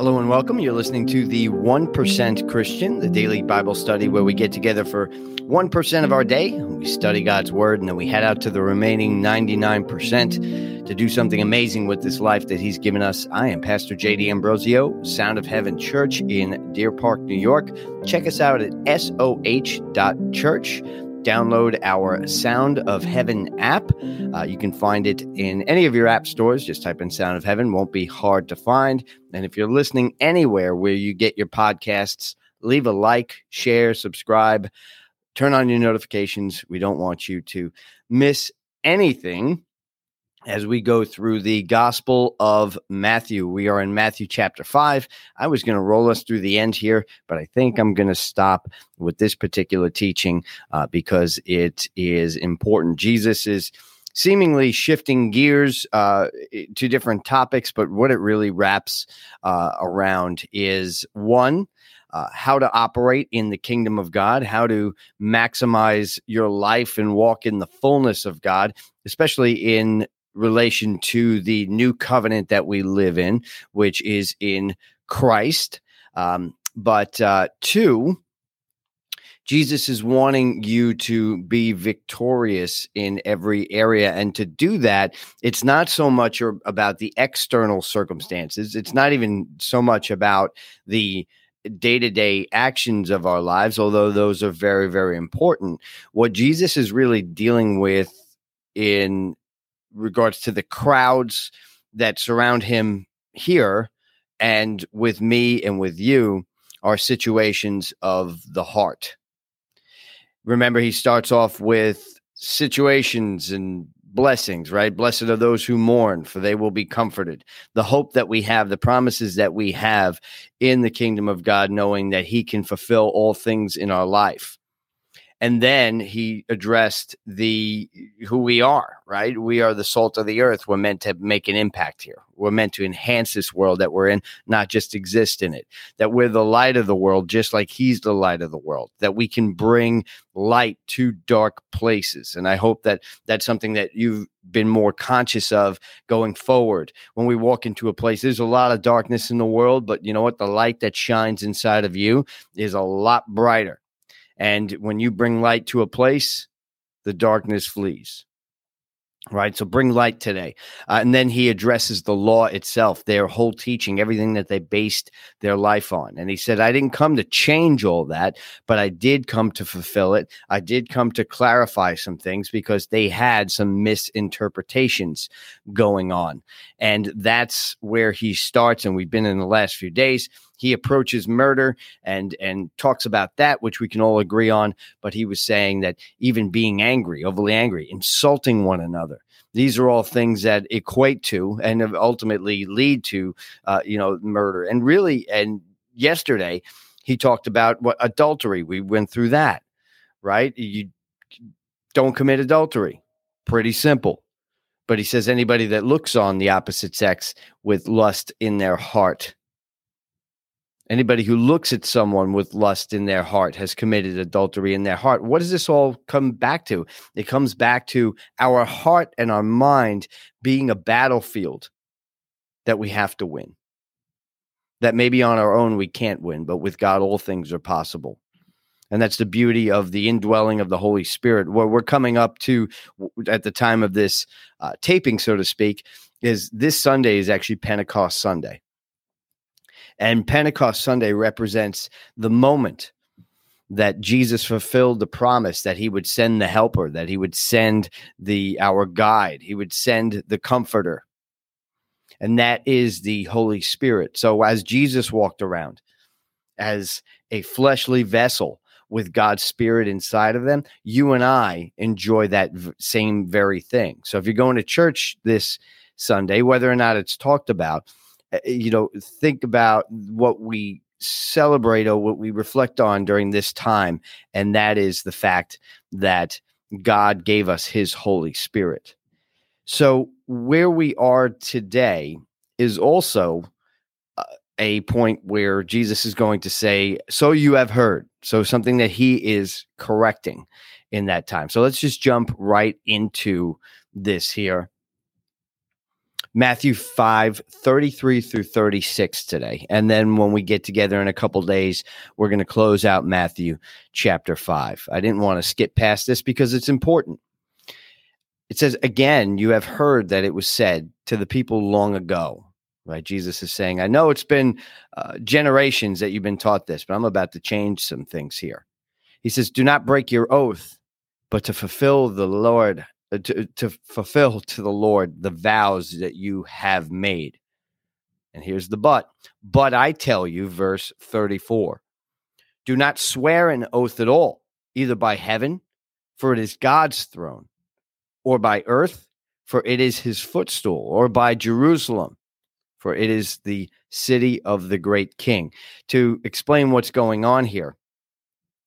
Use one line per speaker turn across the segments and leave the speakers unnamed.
Hello and welcome. You're listening to the 1% Christian, the daily Bible study where we get together for 1% of our day. We study God's word and then we head out to the remaining 99% to do something amazing with this life that He's given us. I am Pastor JD Ambrosio, Sound of Heaven Church in Deer Park, New York. Check us out at soh.church download our Sound of Heaven app. Uh, you can find it in any of your app stores. Just type in Sound of Heaven, won't be hard to find. And if you're listening anywhere where you get your podcasts, leave a like, share, subscribe, turn on your notifications. We don't want you to miss anything as we go through the Gospel of Matthew. We are in Matthew chapter 5. I was going to roll us through the end here, but I think I'm going to stop with this particular teaching uh, because it is important. Jesus is seemingly shifting gears uh, to different topics, but what it really wraps uh, around is one, uh, how to operate in the kingdom of God, how to maximize your life and walk in the fullness of God, especially in relation to the new covenant that we live in, which is in Christ. Um, but uh, two, Jesus is wanting you to be victorious in every area. And to do that, it's not so much about the external circumstances, it's not even so much about the day to day actions of our lives, although those are very, very important. What Jesus is really dealing with in regards to the crowds that surround him here and with me and with you are situations of the heart. Remember, he starts off with situations and blessings, right? Blessed are those who mourn, for they will be comforted. The hope that we have, the promises that we have in the kingdom of God, knowing that he can fulfill all things in our life and then he addressed the who we are right? We are the salt of the earth. We're meant to make an impact here. We're meant to enhance this world that we're in not just exist in it. That we're the light of the world just like he's the light of the world. That we can bring light to dark places. And i hope that that's something that you've been more conscious of going forward. When we walk into a place there's a lot of darkness in the world but you know what? The light that shines inside of you is a lot brighter and when you bring light to a place, the darkness flees. Right. So bring light today. Uh, and then he addresses the law itself, their whole teaching, everything that they based their life on. And he said, I didn't come to change all that, but I did come to fulfill it. I did come to clarify some things because they had some misinterpretations going on. And that's where he starts. And we've been in the last few days he approaches murder and and talks about that which we can all agree on. But he was saying that even being angry overly angry insulting one another these are all things that equate to and ultimately lead to uh, you know murder. And really and yesterday he talked about what adultery. We went through that right? You don't commit adultery. Pretty simple. But he says anybody that looks on the opposite sex with lust in their heart Anybody who looks at someone with lust in their heart has committed adultery in their heart. What does this all come back to? It comes back to our heart and our mind being a battlefield that we have to win. That maybe on our own we can't win, but with God, all things are possible. And that's the beauty of the indwelling of the Holy Spirit. What we're coming up to at the time of this uh, taping, so to speak, is this Sunday is actually Pentecost Sunday. And Pentecost Sunday represents the moment that Jesus fulfilled the promise that he would send the helper, that he would send the our guide, he would send the comforter. And that is the Holy Spirit. So as Jesus walked around as a fleshly vessel with God's spirit inside of them, you and I enjoy that v- same very thing. So if you're going to church this Sunday, whether or not it's talked about, you know, think about what we celebrate or what we reflect on during this time. And that is the fact that God gave us his Holy Spirit. So, where we are today is also uh, a point where Jesus is going to say, So you have heard. So, something that he is correcting in that time. So, let's just jump right into this here. Matthew 5, 33 through 36 today. And then when we get together in a couple days, we're going to close out Matthew chapter 5. I didn't want to skip past this because it's important. It says, Again, you have heard that it was said to the people long ago, right? Jesus is saying, I know it's been uh, generations that you've been taught this, but I'm about to change some things here. He says, Do not break your oath, but to fulfill the Lord Uh, to, uh, to fulfill to the Lord the vows that you have made. And here's the but. But I tell you, verse 34 do not swear an oath at all, either by heaven, for it is God's throne, or by earth, for it is his footstool, or by Jerusalem, for it is the city of the great king. To explain what's going on here,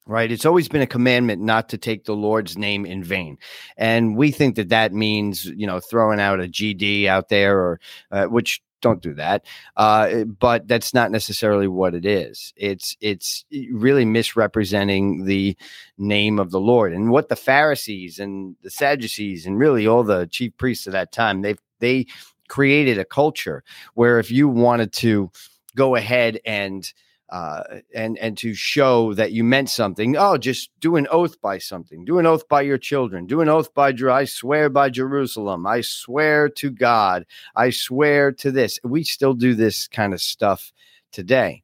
right? It's always been a commandment not to take the Lord's name in vain. And we think that that means, you know, throwing out a GD out there or uh, which don't do that. Uh, but that's not necessarily what it is. It's it's really misrepresenting the name of the Lord and what the Pharisees and the Sadducees and really all the chief priests of that time they they created a culture where if you wanted to go ahead and uh, and and to show that you meant something. Oh, just do an oath by something. Do an oath by your children. Do an oath by. I swear by Jerusalem. I swear to God. I swear to this. We still do this kind of stuff today,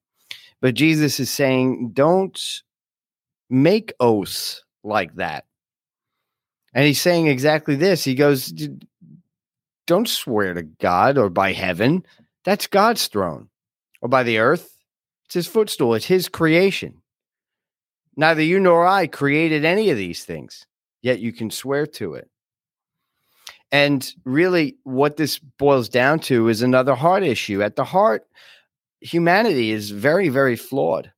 but Jesus is saying, don't make oaths like that. And he's saying exactly this. He goes, don't swear to God or by heaven. That's God's throne or by the earth it's his footstool, it's his creation. Neither you nor I created any of these things, yet you can swear to it. And really, what this boils down to is another heart issue. At the heart, humanity is very, very flawed.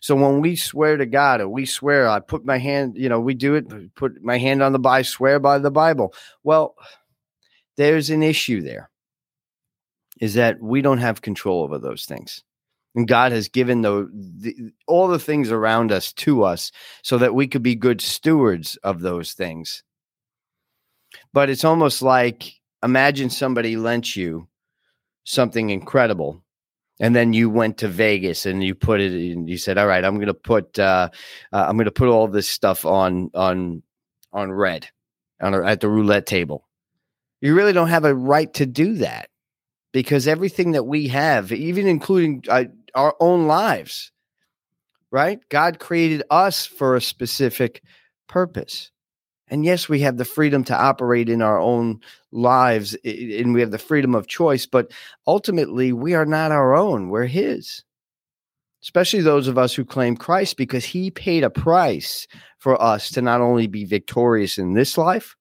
So when we swear to God or we swear, I put my hand, you know, we do it, put my hand on the Bible, swear by the Bible. Well, there's an issue there is that we don't have control over those things. And God has given the, the, all the things around us to us so that we could be good stewards of those things. But it's almost like imagine somebody lent you something incredible and then you went to Vegas and you put it and you said all right I'm going to put uh, uh, I'm going to put all this stuff on on on red on at the roulette table. You really don't have a right to do that because everything that we have, even including uh, our own lives, right? God created us for a specific purpose. And yes, we have the freedom to operate in our own lives and we have the freedom of choice, but ultimately we are not our own, we're His. Especially those of us who claim Christ, because He paid a price for us to not only be victorious in this life,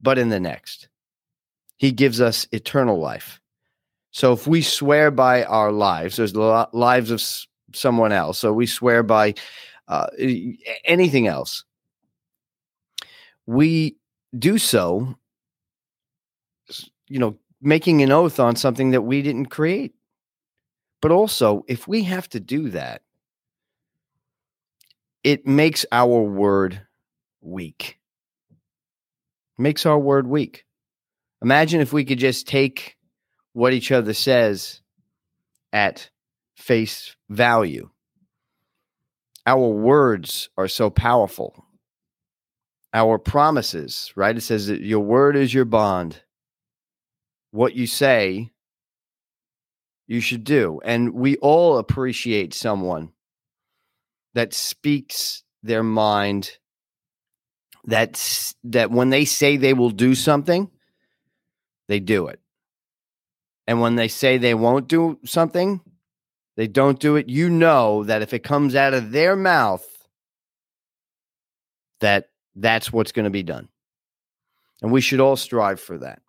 but in the next. He gives us eternal life. So if we swear by our lives, there's the lives of someone else. So we swear by uh, anything else. We do so, you know, making an oath on something that we didn't create. But also, if we have to do that, it makes our word weak. makes our word weak. Imagine if we could just take what each other says at face value. Our words are so powerful. Our promises, right? It says that your word is your bond. What you say, you should do. And we all appreciate someone that speaks their mind that's that when they say they will do something they do it and when they say they won't do something, they don't do it. You know that if it comes out of their mouth, that that's what's going to be done. And we should all strive for that.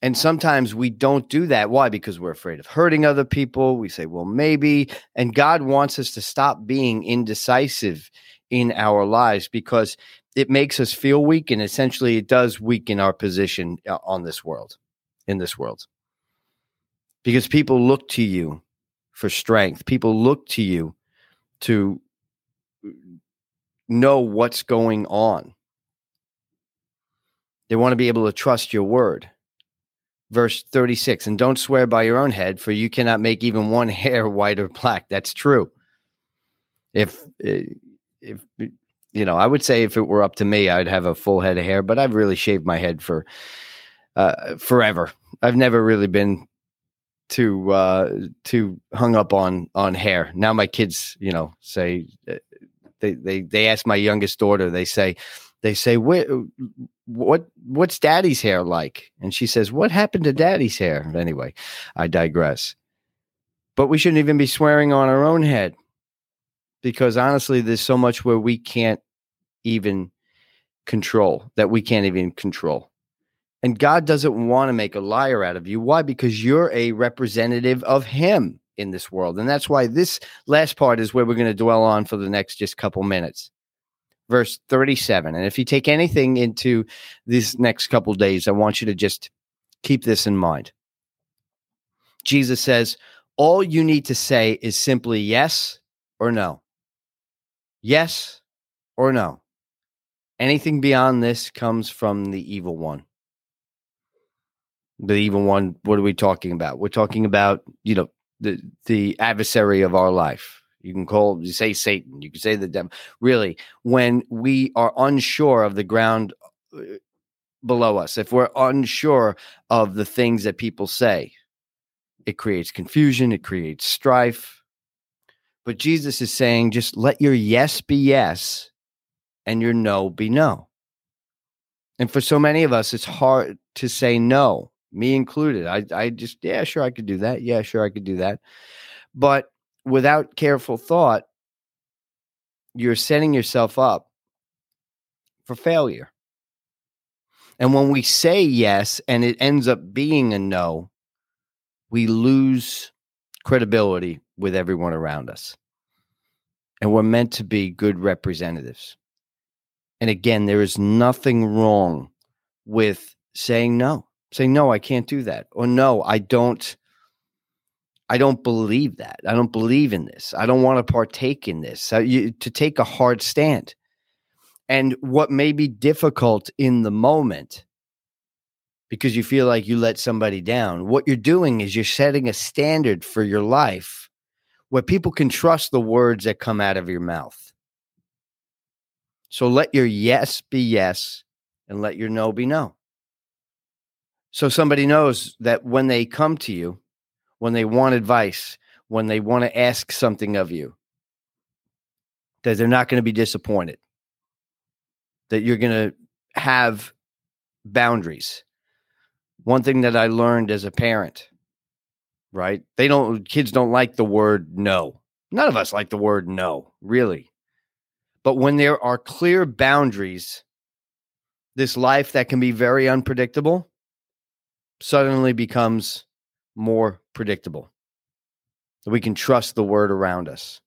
And sometimes we don't do that. Why? Because we're afraid of hurting other people. We say, well, maybe. And God wants us to stop being indecisive in our lives because it makes us feel weak. And essentially, it does weaken our position uh, on this world, in this world because people look to you for strength. People look to you to know what's going on. They want to be able to trust your word. Verse 36 And don't swear by your own head, for you cannot make even one hair white or black. That's true. If, eh, if, you know, I would say if it were up to me, I'd have a full head of hair, but I've really shaved my head for uh, forever. I've never really been too uh, too hung up on on hair. Now my kids, you know, say uh, they they they ask my youngest daughter. They say they say what what what's daddy's hair like and she says what happened to daddy's hair anyway i digress but we shouldn't even be swearing on our own head because honestly there's so much where we can't even control that we can't even control and god doesn't want to make a liar out of you why because you're a representative of him in this world and that's why this last part is where we're going to dwell on for the next just couple minutes verse 37. And if you take anything into these next couple days, I want you to just keep this in mind. Jesus says, all you need to say is simply yes or no. Yes or no. Anything beyond this comes from the evil one. The evil one, what are we talking about? We're talking about, you know, the the adversary of our life you can call, you say Satan, you can say the devil. Really, when we are unsure of the ground uh, below us, if we're unsure of the things that people say, it creates confusion, it creates strife. But Jesus is saying, just let your yes be yes and your no be no. And for so many of us, it's hard to say no, me included. I, I just, yeah, sure, I could do that. Yeah, sure, I could do that. But without careful thought, you're setting yourself up for failure. And when we say yes and it ends up being a no, we lose credibility with everyone around us. And we're meant to be good representatives. And again, there is nothing wrong with saying no, saying, no, I can't do that. Or no, I don't I don't believe that. I don't believe in this. I don't want to partake in this. So you, to take a hard stand. And what may be difficult in the moment because you feel like you let somebody down, what you're doing is you're setting a standard for your life where people can trust the words that come out of your mouth. So let your yes be yes and let your no be no. So somebody knows that when they come to you, when they want advice, when they want to ask something of you, that they're not going to be disappointed, that you're going to have boundaries. One thing that I learned as a parent, right? They don't, kids don't like the word no. None of us like the word no, really. But when there are clear boundaries, this life that can be very unpredictable suddenly becomes more predictable. That we can trust the word around us.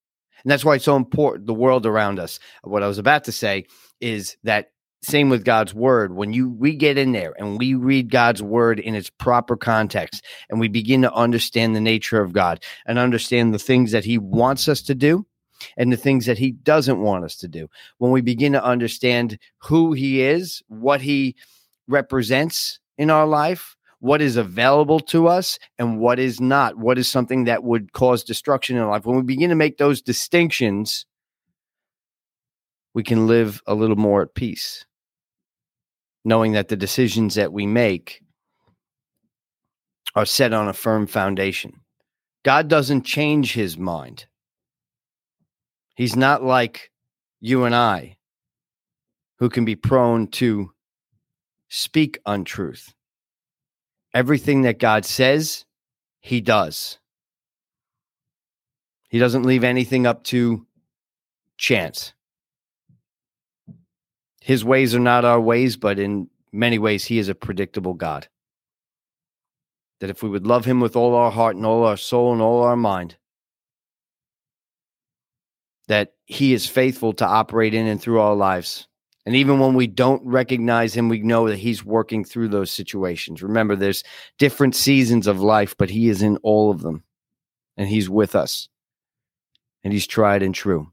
And that's why it's so important, the world around us. What I was about to say is that same with God's word. When you we get in there and we read God's word in its proper context and we begin to understand the nature of God and understand the things that he wants us to do and the things that he doesn't want us to do. When we begin to understand who he is, what he represents in our life, what is available to us and what is not, what is something that would cause destruction in life. When we begin to make those distinctions, we can live a little more at peace, knowing that the decisions that we make are set on a firm foundation. God doesn't change his mind. He's not like you and I, who can be prone to speak untruth. Everything that God says, he does. He doesn't leave anything up to chance. His ways are not our ways, but in many ways, he is a predictable God. That if we would love him with all our heart and all our soul and all our mind, that he is faithful to operate in and through our lives. And even when we don't recognize him, we know that he's working through those situations. Remember, there's different seasons of life, but he is in all of them. And he's with us. And he's tried and true.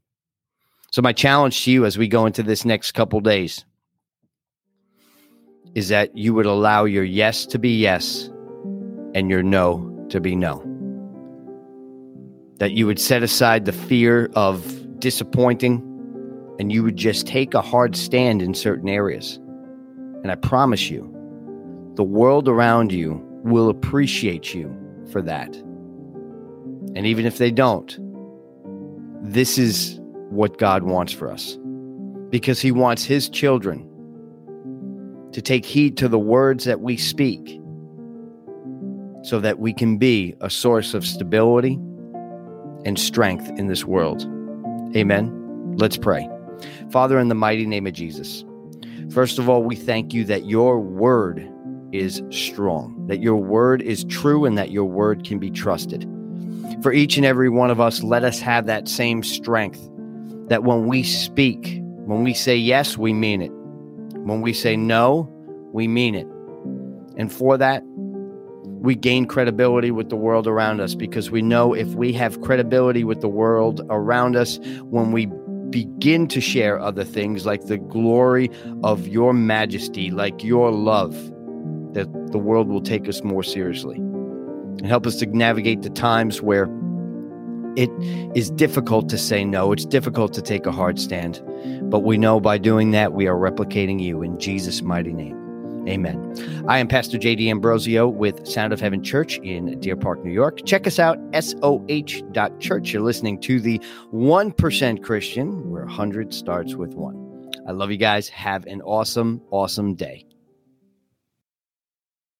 So, my challenge to you as we go into this next couple days is that you would allow your yes to be yes and your no to be no. That you would set aside the fear of disappointing and you would just take a hard stand in certain areas. And I promise you, the world around you will appreciate you for that. And even if they don't, this is what God wants for us because He wants His children to take heed to the words that we speak so that we can be a source of stability and strength in this world. Amen. Let's pray. Father, in the mighty name of Jesus, first of all, we thank you that your word is strong, that your word is true, and that your word can be trusted. For each and every one of us, let us have that same strength that when we speak, when we say yes, we mean it. When we say no, we mean it. And for that, we gain credibility with the world around us because we know if we have credibility with the world around us, when we begin to share other things like the glory of your majesty, like your love, that the world will take us more seriously and help us to navigate the times where it is difficult to say no. It's difficult to take a hard stand. But we know by doing that, we are replicating you in Jesus' mighty name. Amen. I am Pastor JD Ambrosio with Sound of Heaven Church in Deer Park, New York. Check us out, soh.church. You're listening to the 1% Christian, where 100 starts with one. I love you guys. Have an awesome, awesome day.